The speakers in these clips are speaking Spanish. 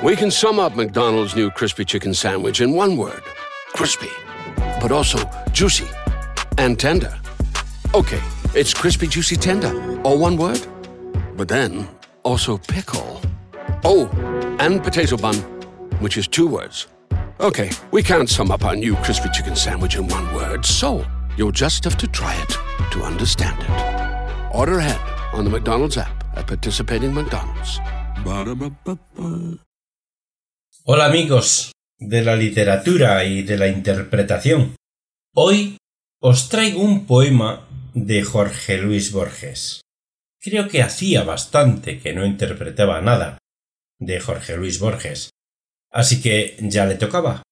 We can sum up McDonald's new crispy chicken sandwich in one word crispy, but also juicy and tender. Okay, it's crispy, juicy, tender, all one word. But then also pickle. Oh, and potato bun, which is two words. Okay, we can't sum up our new crispy chicken sandwich in one word, so you'll just have to try it to understand it. Order ahead on the McDonald's app at participating McDonald's. Ba-da-ba-ba-ba. Hola amigos de la literatura y de la interpretación. Hoy os traigo un poema de Jorge Luis Borges. Creo que hacía bastante que no interpretaba nada de Jorge Luis Borges, así que ya le tocaba.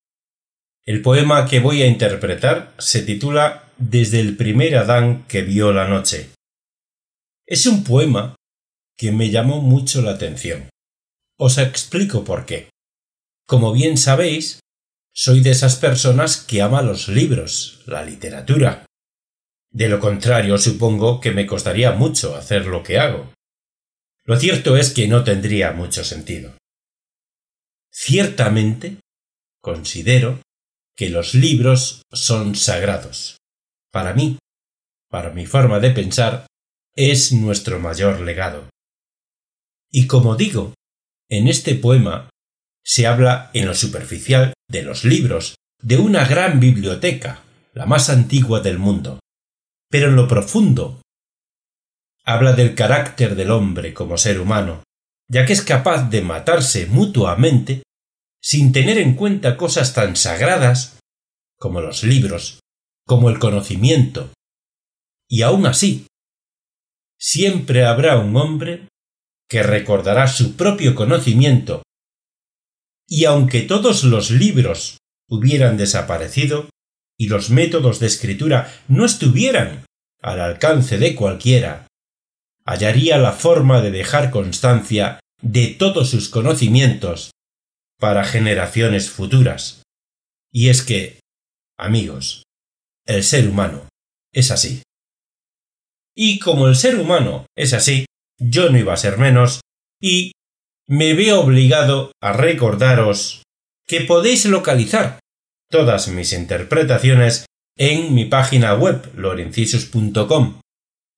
El poema que voy a interpretar se titula Desde el primer Adán que vio la noche. Es un poema que me llamó mucho la atención. Os explico por qué. Como bien sabéis, soy de esas personas que ama los libros, la literatura. De lo contrario, supongo que me costaría mucho hacer lo que hago. Lo cierto es que no tendría mucho sentido. Ciertamente, considero que los libros son sagrados. Para mí, para mi forma de pensar, es nuestro mayor legado. Y como digo, en este poema se habla en lo superficial de los libros, de una gran biblioteca, la más antigua del mundo. Pero en lo profundo habla del carácter del hombre como ser humano, ya que es capaz de matarse mutuamente sin tener en cuenta cosas tan sagradas como los libros, como el conocimiento. Y aun así, siempre habrá un hombre que recordará su propio conocimiento y aunque todos los libros hubieran desaparecido y los métodos de escritura no estuvieran al alcance de cualquiera, hallaría la forma de dejar constancia de todos sus conocimientos para generaciones futuras. Y es que, amigos, el ser humano es así. Y como el ser humano es así, yo no iba a ser menos, y me veo obligado a recordaros que podéis localizar todas mis interpretaciones en mi página web lorencisus.com.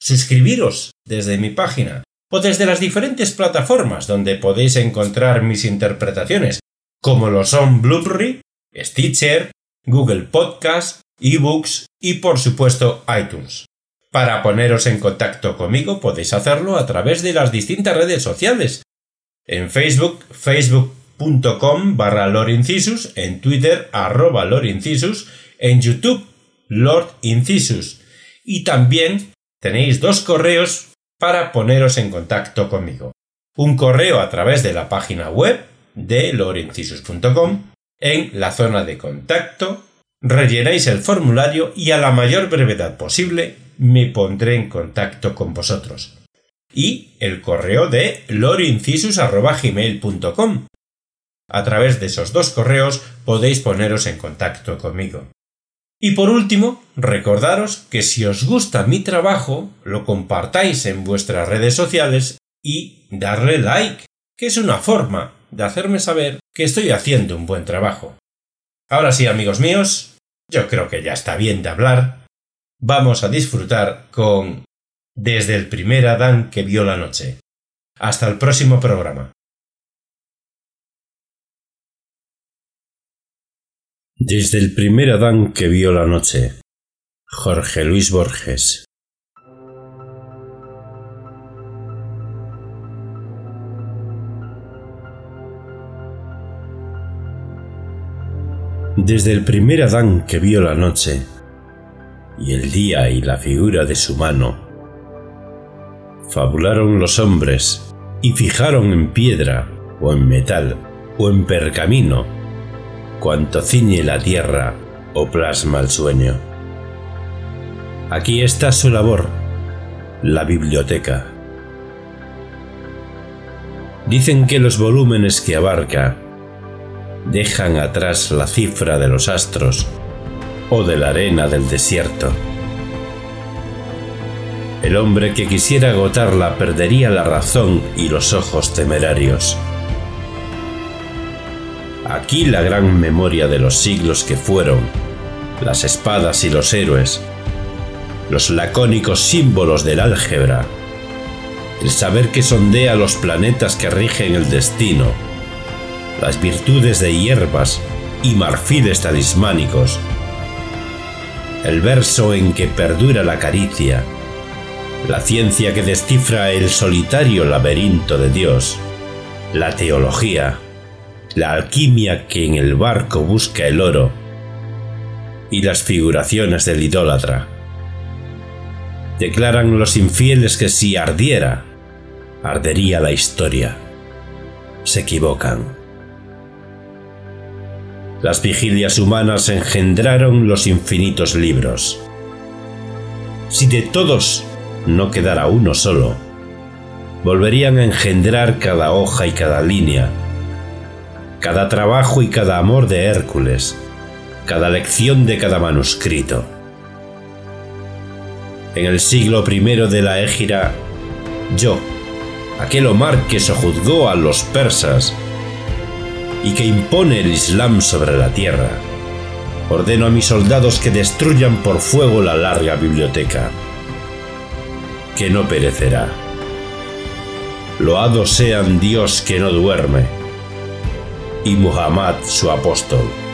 Suscribiros desde mi página o desde las diferentes plataformas donde podéis encontrar mis interpretaciones, como lo son Blueberry, Stitcher, Google Podcast, eBooks y por supuesto iTunes. Para poneros en contacto conmigo podéis hacerlo a través de las distintas redes sociales en Facebook, facebook.com barra Incisus, en Twitter, arroba Incisus, en YouTube, Lord Incisus. Y también tenéis dos correos para poneros en contacto conmigo. Un correo a través de la página web de lorincisus.com. En la zona de contacto rellenáis el formulario y a la mayor brevedad posible me pondré en contacto con vosotros y el correo de lorincisus.gmail.com. A través de esos dos correos podéis poneros en contacto conmigo. Y por último, recordaros que si os gusta mi trabajo, lo compartáis en vuestras redes sociales y darle like, que es una forma de hacerme saber que estoy haciendo un buen trabajo. Ahora sí, amigos míos, yo creo que ya está bien de hablar. Vamos a disfrutar con desde el primer Adán que vio la noche. Hasta el próximo programa. Desde el primer Adán que vio la noche. Jorge Luis Borges. Desde el primer Adán que vio la noche, y el día y la figura de su mano, fabularon los hombres y fijaron en piedra o en metal o en pergamino cuanto ciñe la tierra o plasma el sueño. Aquí está su labor, la biblioteca. Dicen que los volúmenes que abarca dejan atrás la cifra de los astros o de la arena del desierto. El hombre que quisiera agotarla perdería la razón y los ojos temerarios. Aquí la gran memoria de los siglos que fueron, las espadas y los héroes, los lacónicos símbolos del álgebra, el saber que sondea los planetas que rigen el destino, las virtudes de hierbas y marfiles talismánicos, el verso en que perdura la caricia, la ciencia que descifra el solitario laberinto de Dios, la teología, la alquimia que en el barco busca el oro y las figuraciones del idólatra. Declaran los infieles que si ardiera, ardería la historia. Se equivocan. Las vigilias humanas engendraron los infinitos libros. Si de todos no quedara uno solo, volverían a engendrar cada hoja y cada línea, cada trabajo y cada amor de Hércules, cada lección de cada manuscrito. En el siglo I de la Égira, yo, aquel Omar que sojuzgó a los persas y que impone el Islam sobre la tierra, ordeno a mis soldados que destruyan por fuego la larga biblioteca, que no perecerá. Loado sean Dios que no duerme, y Muhammad su apóstol.